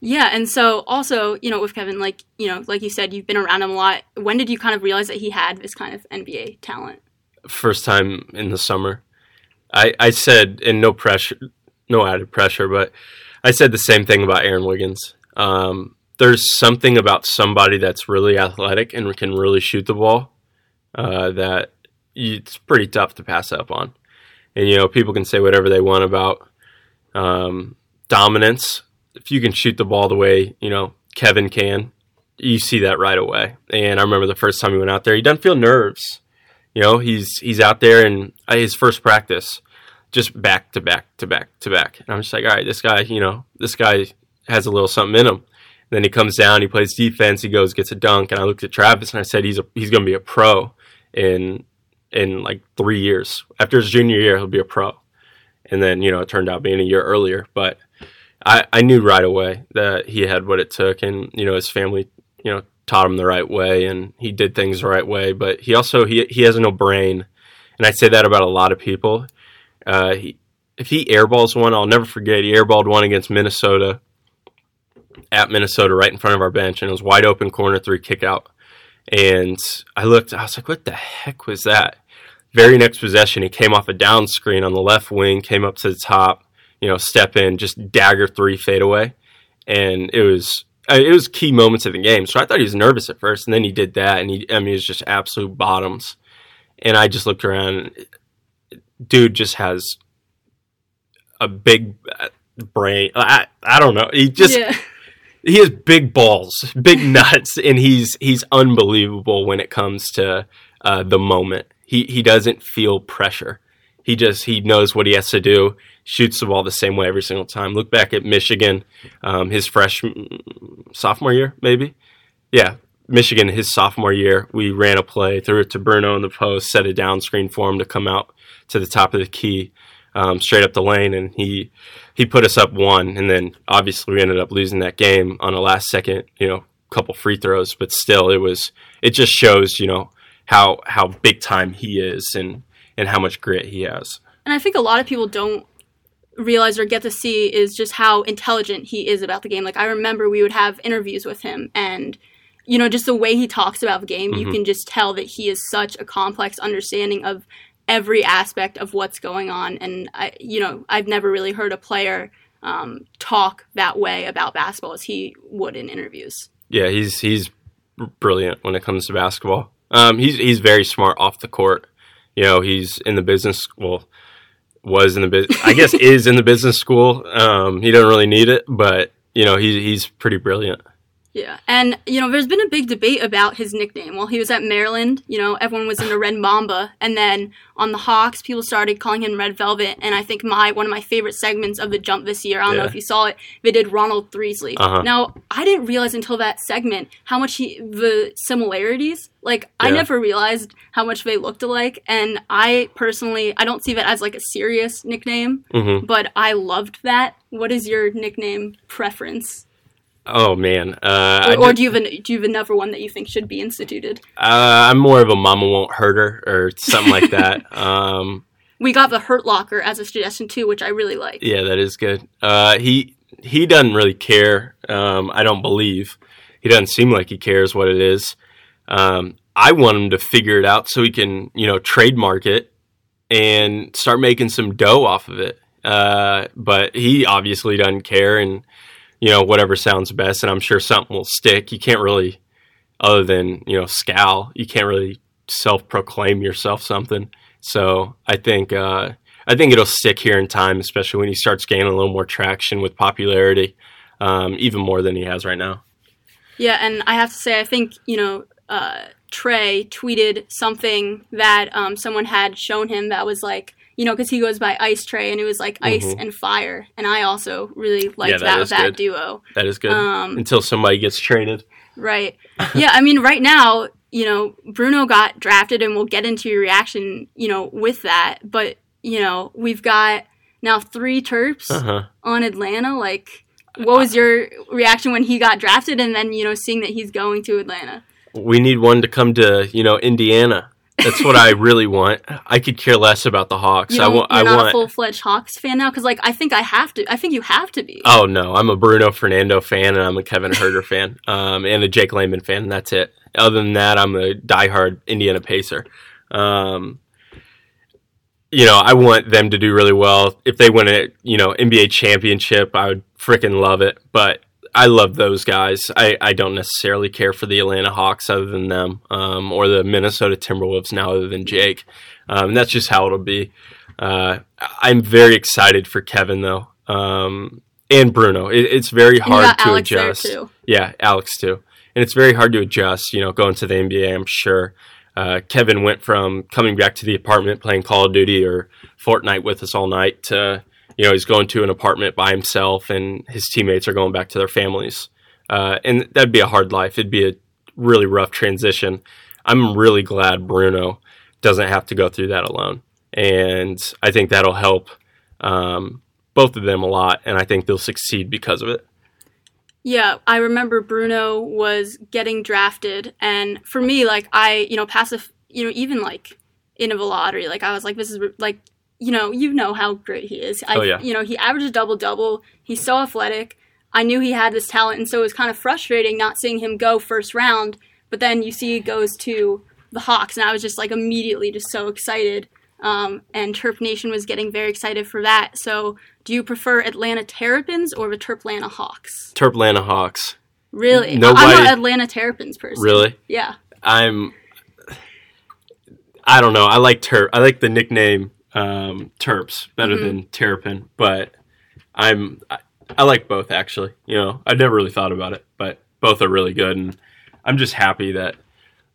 yeah, and so also, you know, with Kevin, like you know, like you said, you've been around him a lot. When did you kind of realize that he had this kind of NBA talent? first time in the summer. I, I said, and no pressure, no added pressure, but I said the same thing about Aaron Wiggins. Um, there's something about somebody that's really athletic and can really shoot the ball uh, that it's pretty tough to pass up on. And, you know, people can say whatever they want about um, dominance. If you can shoot the ball the way, you know, Kevin can, you see that right away. And I remember the first time he went out there, he doesn't feel nerves. You know, he's he's out there and uh, his first practice, just back to back to back to back. And I'm just like, all right, this guy, you know, this guy has a little something in him. And then he comes down, he plays defense, he goes, gets a dunk, and I looked at Travis and I said, he's a, he's going to be a pro in in like three years. After his junior year, he'll be a pro. And then you know, it turned out being a year earlier, but I I knew right away that he had what it took, and you know, his family, you know, taught him the right way and he did things the right way. But he also he, he has no brain. And i say that about a lot of people. Uh, he, if he airballs one i'll never forget he airballed one against minnesota at minnesota right in front of our bench and it was wide open corner three kick out and i looked i was like what the heck was that? Very next possession he came off a down screen on the left wing came up to the top you know step in just dagger three fade away and it was I mean, it was key moments of the game. So I thought he was nervous at first, and then he did that, and he, I mean, it was just absolute bottoms. And I just looked around. Dude just has a big uh, brain. I, I don't know. He just yeah. [laughs] he has big balls, big [laughs] nuts, and he's he's unbelievable when it comes to uh, the moment. He he doesn't feel pressure. He just he knows what he has to do. Shoots the ball the same way every single time. Look back at Michigan, um, his freshman sophomore year, maybe. Yeah, Michigan, his sophomore year, we ran a play, threw it to Bruno in the post, set a down screen for him to come out to the top of the key, um, straight up the lane, and he he put us up one, and then obviously we ended up losing that game on a last second, you know, couple free throws, but still, it was it just shows, you know, how how big time he is and and how much grit he has. And I think a lot of people don't realize or get to see is just how intelligent he is about the game. Like I remember we would have interviews with him and you know just the way he talks about the game, you Mhm. can just tell that he is such a complex understanding of every aspect of what's going on and I you know, I've never really heard a player um, talk that way about basketball as he would in interviews. Yeah, he's he's brilliant when it comes to basketball. Um, he's he's very smart off the court. You know, he's in the business. Well, was in the business. I guess is in the business school. Um, he doesn't really need it, but you know, he's he's pretty brilliant. Yeah, and you know, there's been a big debate about his nickname. While he was at Maryland, you know, everyone was in into Red Mamba, and then on the Hawks, people started calling him Red Velvet. And I think my one of my favorite segments of the Jump this year, I don't know if you saw it, they did Ronald Threesley. Uh-huh. Now, I didn't realize until that segment how much he the similarities. Like, I never realized how much they looked alike, and I personally, I don't see that as like a serious nickname, hmm but I loved that. What is your nickname preference? Oh man, uh, Or, or do you have an, do you have another one that you think should be instituted? uh, I'm more of a mama won't hurt her or something like that. [laughs] Um, We got the Hurt Locker as a suggestion too, which I really like. Yeah, that is good. Uh, he he doesn't really care. Um, I don't believe he doesn't seem like he cares what it is. Um, I want him to figure it out so he can you know trademark it and start making some dough off of it. Uh, but he obviously doesn't care, and you know whatever sounds best. And I'm sure something will stick. You can't really, other than you know scowl, you can't really self-proclaim yourself something. So I think. Uh, I think it'll stick here in time, especially when he starts gaining a little more traction with popularity, um, even more than he has right now. Yeah, and I have to say, I think you know, uh, Trae tweeted something that um, someone had shown him that was like you know, because he goes by Ice Trae, and it was like ice Mhm. and fire, and I also really liked Yeah, that that that duo. That is good. Um, Until somebody gets traded. Right. [laughs] Yeah, I mean, right now, you know, Bruno got drafted, and we'll get into your reaction, you know, with that. But, you know, we've got now three Terps Uh huh. on Atlanta. Like, what was your reaction when he got drafted, and then, you know, seeing that he's going to Atlanta? We need one to come to you know Indiana. That's what I really want. I could care less about the Hawks. You I you're I not want. a full fledged Hawks fan now? Because, like, I think I have to. I think you have to be. Oh no, I'm a Bruno Fernando fan and I'm a Kevin Huerter fan, um, and a Jake Layman fan. And that's it. Other than that, I'm a diehard Indiana Pacer. Um, you know, I want them to do really well. If they win a you know NBA championship, I would freaking love it. But I love those guys. I, I don't necessarily care for the Atlanta Hawks other than them, um, or the Minnesota Timberwolves now other than Jake. Um, that's just how it'll be. Uh, I'm very excited for Kevin though, um, and Bruno. It, it's very hard to Alex adjust. too. Yeah, Alex too. And it's very hard to adjust, you know, going to the NBA, I'm sure. Uh, Kevin went from coming back to the apartment playing Call of Duty or Fortnite with us all night to, you know, he's going to an apartment by himself and his teammates are going back to their families. Uh, and that'd be a hard life. It'd be a really rough transition. I'm really glad Bruno doesn't have to go through that alone. And I think that'll help um, both of them a lot. And I think they'll succeed because of it. Yeah, I remember Bruno was getting drafted, and for me, like I, you know, passive, you know, even like in a lottery, like I was like, this is like, you know, you know how great he is. I, Oh, yeah. You know, he averages double double. He's so athletic. I knew he had this talent, and so it was kind of frustrating not seeing him go first round. But then you see he goes to the Hawks, and I was just like immediately just so excited. Um, and Terp Nation was getting very excited for that. So, do you prefer Atlanta Terrapins or the Terplana Hawks? Terplana Hawks. Really? Nobody- I'm an Atlanta Terrapins person. Really? Yeah. I'm. I don't know. I like Terp. I like the nickname um, Terps better Mhm. than Terrapin, but I'm. I, I like both actually. You know, I never really thought about it, but both are really good, and I'm just happy that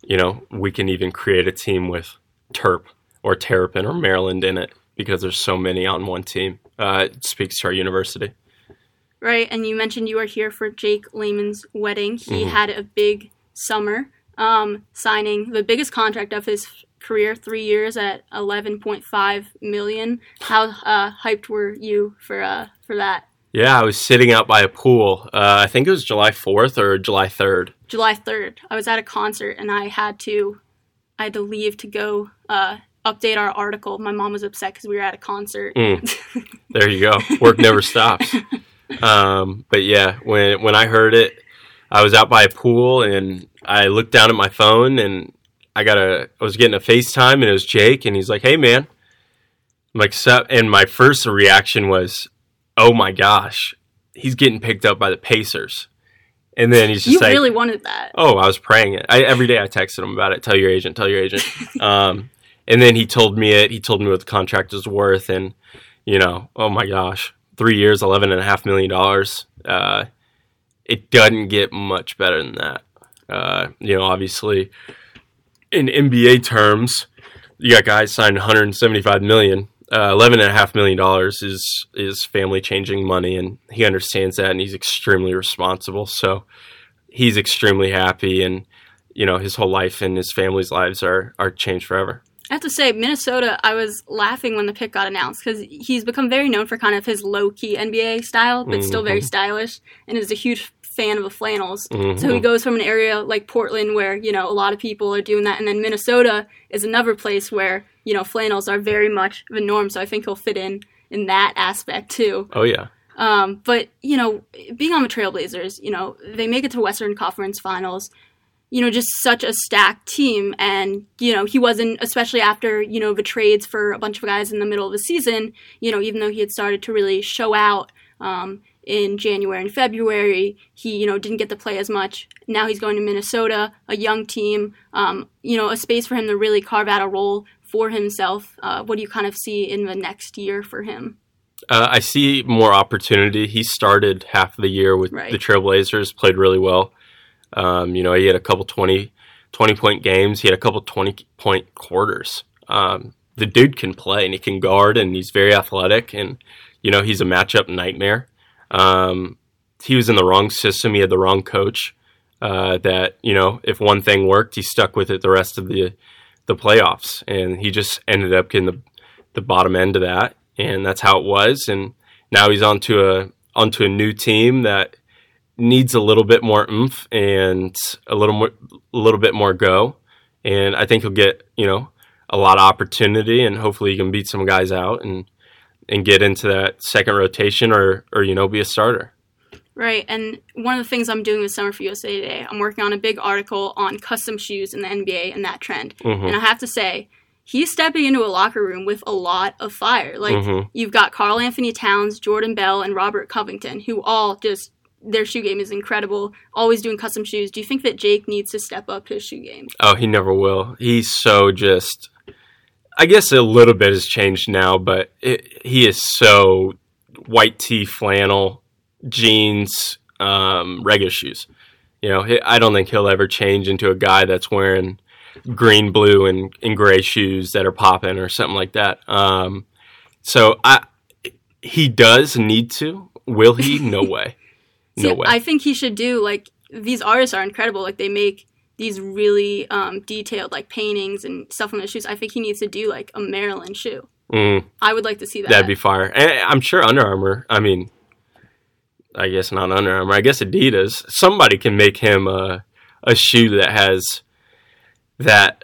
you know we can even create a team with Terp or Terrapin or Maryland in it because there's so many on one team. Uh, it speaks to our university. Right. And you mentioned you were here for Jake Layman's wedding. He Mhm. had a big summer, um, signing the biggest contract of his career, three years at 11.5 million. How uh, hyped were you for uh, for that? Yeah, I was sitting out by a pool. Uh, I think it was July 4th or July 3rd. July 3rd. I was at a concert and I had to I had to leave to go uh, update our article. My mom was upset because we were at a concert. Mm. [laughs] There you go. Work never stops. Um, but yeah, when when I heard it, I was out by a pool and I looked down at my phone and I got a I was getting a FaceTime and it was Jake and he's like, "Hey man." I'm like, "Sup?" And my first reaction was, "Oh my gosh, he's getting picked up by the Pacers." And then he's just you like, really wanted that. Oh, I was praying it. I, every day I texted him about it. Tell your agent. Tell your agent. [laughs] um, and then he told me it. He told me what the contract was worth, and you know, oh my gosh, three years, eleven and a half million dollars. Uh, it doesn't get much better than that. Uh, you know, obviously, in NBA terms, you got guys signed 175 million. Uh, eleven and a half million dollars is is family changing money, and he understands that, and he's extremely responsible. So he's extremely happy, and you know his whole life and his family's lives are are changed forever. I have to say, Minnesota, I was laughing when the pick got announced because he's become very known for kind of his low key NBA style, but still very stylish, and is a huge fan of the flannels. So Mhm. he goes from an area like Portland where, you know, a lot of people are doing that, and then Minnesota is another place where, you know, flannels are very much the norm. So I think he'll fit in in that aspect too. Oh yeah, Um, but you know, being on the Trailblazers, you know, they make it to Western Conference Finals. You know, just such a stacked team, and you know, he wasn't, especially after you know the trades for a bunch of guys in the middle of the season. You know, even though he had started to really show out um, in January and February, he you know didn't get to play as much. Now he's going to Minnesota, a young team. Um, you know, a space for him to really carve out a role for himself. Uh, what do you kind of see in the next year for him? uh, I see more opportunity. He started half of the year with Right. the Trailblazers, played really well. Um, you know, he had a couple 20, 20 point games. He had a couple twenty point quarters. Um, the dude can play and he can guard and he's very athletic and you know he's a matchup nightmare. Um, he was in the wrong system. He had the wrong coach. Uh, that you know, if one thing worked, he stuck with it the rest of the the playoffs, and he just ended up getting the the bottom end of that, and that's how it was. And now he's onto a onto a new team that needs a little bit more oomph and a little more a little bit more go, and I think he'll get you know a lot of opportunity, and hopefully he can beat some guys out and and get into that second rotation or or you know be a starter. Right, and one of the things I'm doing with Summer for USA Today, I'm working on a big article on custom shoes in the NBA and that trend. Mhm. And I have to say, he's stepping into a locker room with a lot of fire. Like Mhm. you've got Karl-Anthony Towns, Jordan Bell, and Robert Covington, who all just their shoe game is incredible. Always doing custom shoes. Do you think that Jake needs to step up his shoe game? Oh, he never will. He's so just. I guess a little bit has changed now, but it, he is so white tee, flannel, jeans, um, regular shoes. You know, he, I don't think he'll ever change into a guy that's wearing green, blue, and, and gray shoes that are popping or something like that. Um, so I, he does need to. Will he? No [laughs] way. No See, way. I think he should do like these artists are incredible. Like they make these really um, detailed like paintings and stuff on their shoes. I think he needs to do like a Maryland shoe. Mm. I would like to see that. That'd be fire. And I'm sure Under Armour. I mean, I guess not Under Armour. I guess Adidas. Somebody can make him a a shoe that has that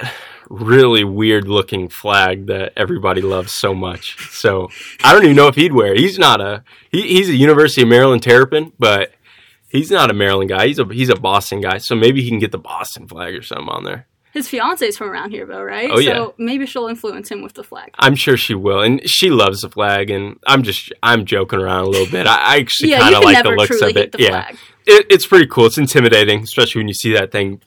really weird looking flag that everybody loves so much. So I don't even know if he'd wear. it. He's not a he, he's a University of Maryland Terrapin, but he's not a Maryland guy. He's a he's a Boston guy. So maybe he can get the Boston flag or something on there. His fiance's from around here, though, right? Oh, yeah. So maybe she'll influence him with the flag. I'm sure she will, and she loves the flag. And I'm just I'm joking around a little bit. I, I actually yeah, kind of like the looks of it. yeah, flag. it, it's pretty cool. It's intimidating, especially when you see that thing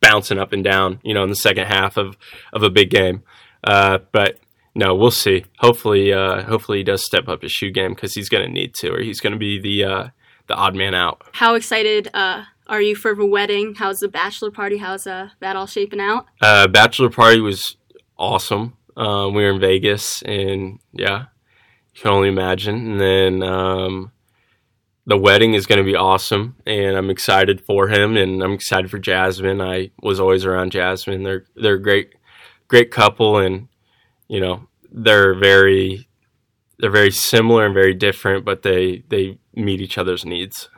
bouncing up and down. You know, in the second half of of a big game. Uh, but no, we'll see. Hopefully, uh, hopefully he does step up his shoe game because he's going to need to, or he's going to be the uh, the odd man out. How excited uh, are you for the wedding? How's the bachelor party? How's uh, that all shaping out? Uh, bachelor party was awesome. Uh, we were in Vegas, and yeah, you can only imagine. And then um, the wedding is going to be awesome, and I'm excited for him, and I'm excited for Jasmine. I was always around Jasmine. They're they're a great, great couple, and you know they're very they're very similar and very different, but they they meet each other's needs.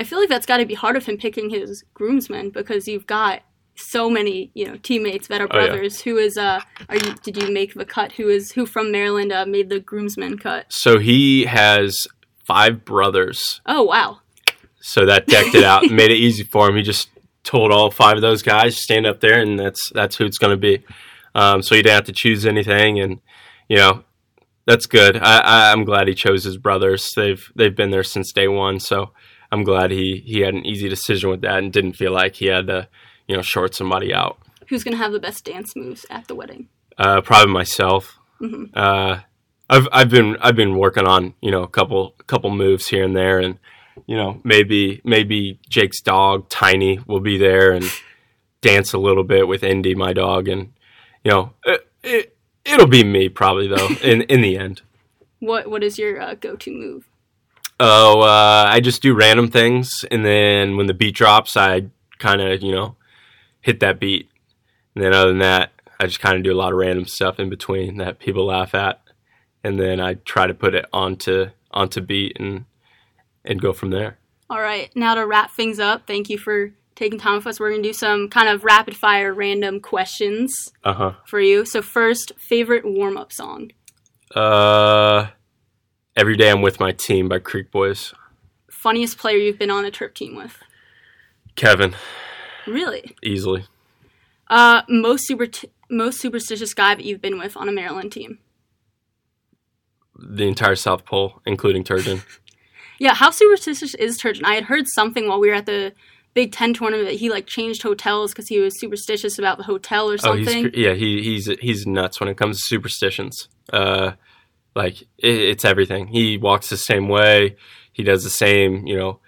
I feel like that's got to be hard of him picking his groomsmen because you've got so many, you know, teammates that are Oh, yeah. brothers. Who is uh, are you? Did you make the cut? Who is who from Maryland uh, made the groomsmen cut? So he has five brothers. Oh wow, So that decked it out made it [laughs] easy for him. He just told all five of those guys stand up there, and that's that's who it's going to be. Um, so he didn't have to choose anything, and you know that's good. I, I'm glad he chose his brothers. They've they've been there since day one, so I'm glad he he had an easy decision with that and didn't feel like he had to you know short somebody out. who's gonna have the best dance moves at the wedding? Uh, probably myself. Mhm. Uh, I've I've been I've been working on you know a couple couple moves here and there, and you know maybe maybe Jake's dog Tiny will be there and [laughs] dance a little bit with Indy, my dog, and you know it, it it'll be me probably though [laughs] in in the end. What what is your uh, go to move? Oh, uh, I just do random things, and then when the beat drops, I kind of you know hit that beat, and then other than that, I just kind of do a lot of random stuff in between that people laugh at, and then I try to put it onto onto beat and and go from there. All right, now to wrap things up, thank you for taking time with us. We're gonna do some kind of rapid fire random questions Uh huh. for you. So first, favorite warm up song. Uh, every day I'm with my team by Creek Boys. Funniest player you've been on a trip team with. Kevin, Really? easily. Uh, most super most superstitious guy that you've been with on a Maryland team. The entire South Pole, including Turgeon. [laughs] Yeah, how superstitious is Turgeon? I had heard something while we were at the Big Ten tournament he like changed hotels because he was superstitious about the hotel or Oh, he's something. yeah, he he's he's nuts when it comes to superstitions. Uh, like it, it's everything. He walks the same way. He does the same, you know.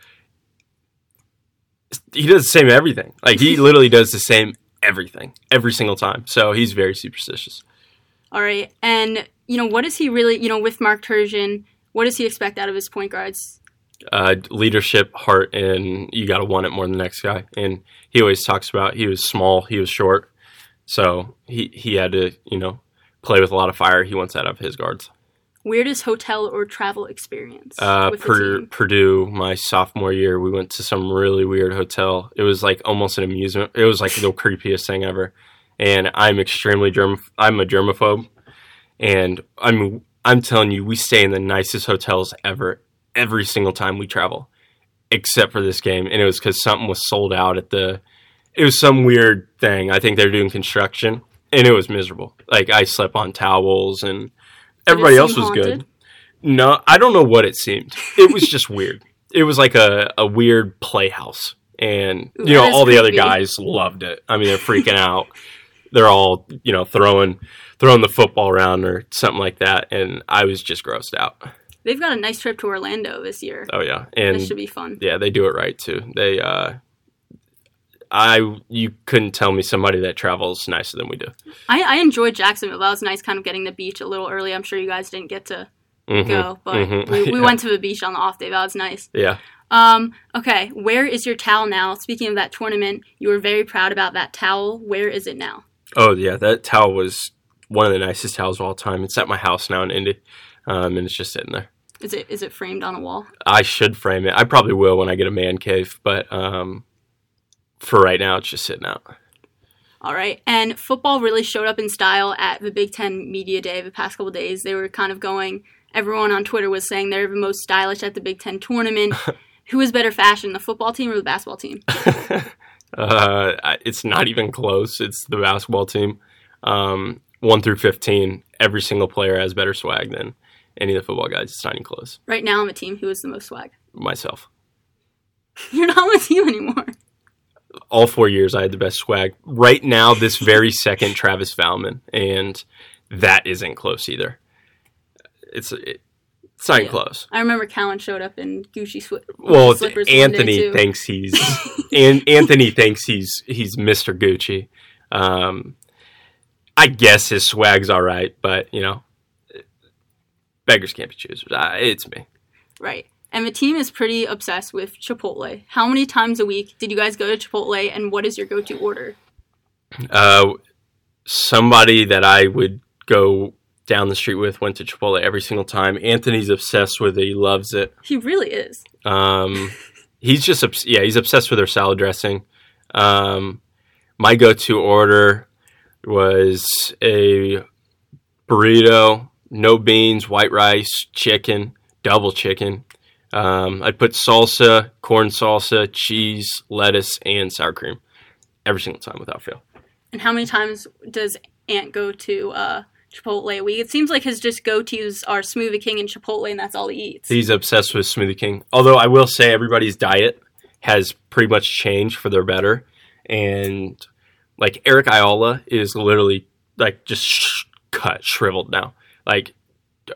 He does the same everything. Like he [laughs] literally does the same everything every single time. So he's very superstitious. All right. And, you know, what does he really, you know, with Mark Turgeon, what does he expect out of his point guards? Uh, leadership, heart, and you got to want it more than the next guy. And he always talks about he was small, he was short, so he he had to you know play with a lot of fire. He wants that out of his guards. Weirdest hotel or travel experience? Uh, Purdue. Purdue, my sophomore year, we went to some really weird hotel. It was like almost an amusement. It was like the creepiest thing ever. And I'm extremely germ. I'm a germaphobe, and I'm I'm telling you, we stay in the nicest hotels ever every single time we travel, except for this game. And it was because something was sold out at the. It was some weird thing. I think they're doing construction, and it was miserable. Like I slept on towels, and everybody else was haunted? good. No, I don't know what it seemed. It was just [laughs] weird. It was like a, a weird playhouse. And Ooh, you know, all the other guys loved it. I mean, they're freaking out. They're all, you know, throwing throwing the football around or something like that. And I was just grossed out. They've got a nice trip to Orlando this year. Oh yeah. And this should be fun. yeah, they do it right too. They uh I you couldn't tell me somebody that travels nicer than we do. I, I enjoyed Jacksonville. That was nice, kind of getting the beach a little early. I'm sure you guys didn't get to Mhm. go, but mhm. we, we [laughs] Yeah. went to the beach on the off day. That was nice. Yeah. Um, okay, where is your towel now? Speaking of that tournament, you were very proud about that towel. Where is it now? Oh yeah, that towel was one of the nicest towels of all time. It's at my house now in Indy, um, and it's just sitting there. Is it is it framed on a wall? I should frame it. I probably will when I get a man cave, but um, for right now, it's just sitting out. All right. And football really showed up in style at the Big Ten Media Day the past couple days. They were kind of going, everyone on Twitter was saying they're the most stylish at the Big Ten tournament. [laughs] Who is better fashion, the football team or the basketball team? [laughs] uh, it's not even close. It's the basketball team, um, one through fifteen. Every single player has better swag than any of the football guys. It's not even close. Right now on the team, who is the most swag? Myself, [laughs] You're not on the team anymore. all four years, I had the best swag. Right now, this very [laughs] second, Travis Valmon, and that isn't close either. It's it, it's not Yeah. close. I remember Callan showed up in Gucci swi- Well, slippers day, Anthony thinks he's [laughs] and Anthony thinks he's he's Mr. Gucci. Um, I guess his swag's all right, but you know, beggars can't be choosers. Uh, it's me. Right. And the team is pretty obsessed with Chipotle. How many times a week did you guys go to Chipotle and what is your go to order? Uh, somebody that I would go down the street with went to Chipotle every single time. Anthony's obsessed with it. He loves it. He really is. Um, [laughs] he's just obs- yeah, he's obsessed with their salad dressing. Um, my go-to order was a burrito, no beans, white rice, chicken, double chicken. Um, I'd put salsa, corn salsa, cheese, lettuce, and sour cream every single time without fail. And how many times does Ant go to uh, Chipotle a week? It seems like his just go tos are Smoothie King and Chipotle, and that's all he eats. He's obsessed with Smoothie King. Although I will say everybody's diet has pretty much changed for their better. And like Eric Ayala is literally like just sh- cut, shriveled now. Like,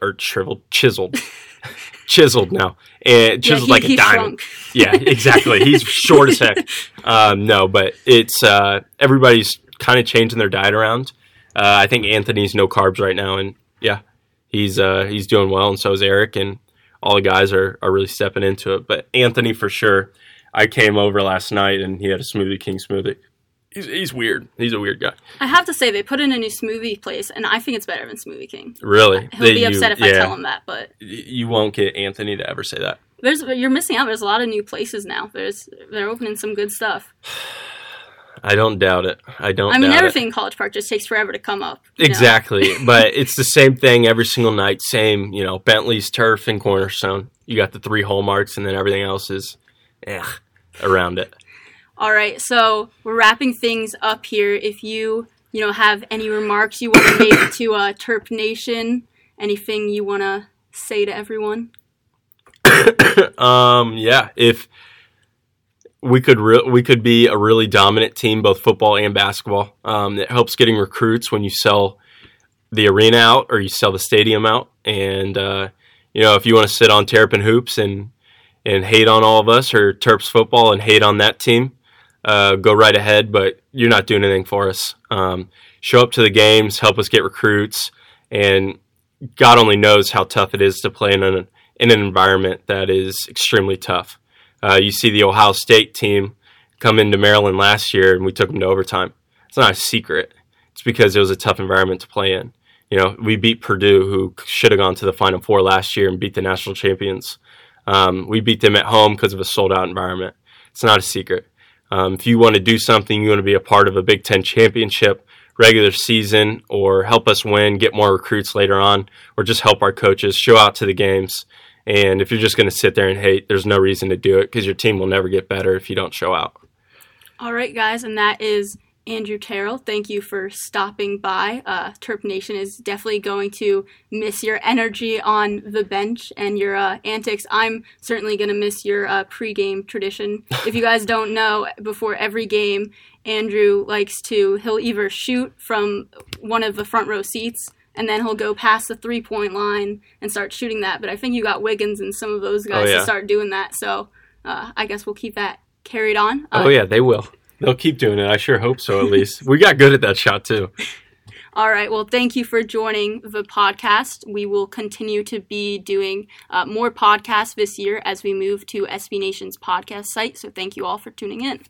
or shriveled, chiseled. [laughs] chiseled now. And Yeah, chiseled he- like a diamond. shrunk. Yeah, exactly. He's [laughs] short as heck. Um, no, but it's uh, everybody's kind of changing their diet around. Uh, I think Anthony's no carbs right now, and yeah, he's uh, he's doing well, and so is Eric, and all the guys are are really stepping into it. But Anthony for sure. I came over last night, and he had a Smoothie King smoothie. He's he's weird. He's a weird guy. I have to say, they put in a new smoothie place, and I think it's better than Smoothie King. Really, He'll That be you- upset if I tell him that, but You won't get Anthony to ever say that. there's you're missing out. There's a lot of new places now. There's they're opening some good stuff. I don't doubt it. I don't. I mean, doubt it. everything in College Park just takes forever to come up. Exactly, [laughs] but it's the same thing every single night. Same, you know, Bentley's turf and Cornerstone. You got the three hallmarks, and then everything else is, eh, around it. All right, so we're wrapping things up here. If you you know have any remarks you want to make to uh, Terp Nation, anything you want to say to everyone? [coughs] um, yeah, if we could, re- we could be a really dominant team, both football and basketball. Um, it helps getting recruits when you sell the arena out or you sell the stadium out, and uh, you know, if you want to sit on Terrapin hoops and and hate on all of us or Terps football and hate on that team, uh, go right ahead. But you're not doing anything for us. Um, show up to the games, help us get recruits, and God only knows how tough it is to play in an in an environment that is extremely tough. Uh, you see the Ohio State team come into Maryland last year, and we took them to overtime. It's not a secret. It's because it was a tough environment to play in. You know, we beat Purdue, who should have gone to the Final Four last year and beat the national champions. Um, we beat them at home because of a sold out environment. It's not a secret. Um, if you want to do something, you want to be a part of a Big Ten championship, regular season, or help us win, get more recruits later on, or just help our coaches show out to the games. And if you're just going to sit there and hate, there's no reason to do it because your team will never get better if you don't show out. All right, guys, and that is Andrew Terrell, thank you for stopping by. Uh, Terp Nation is definitely going to miss your energy on the bench and your uh, antics. I'm certainly going to miss your uh, pregame tradition. [laughs] if you guys don't know, before every game, Andrew likes to, he'll either shoot from one of the front row seats and then he'll go past the three point line and start shooting that. But I think you got Wiggins and some of those guys oh, yeah. to start doing that. So uh, I guess we'll keep that carried on. oh, uh, yeah, they will. They'll keep doing it. I sure hope so, at least. we got good at that shot, too. [laughs] All right. Well, thank you for joining the podcast. We will continue to be doing uh, more podcasts this year as we move to SB Nation's podcast site. So thank you all for tuning in.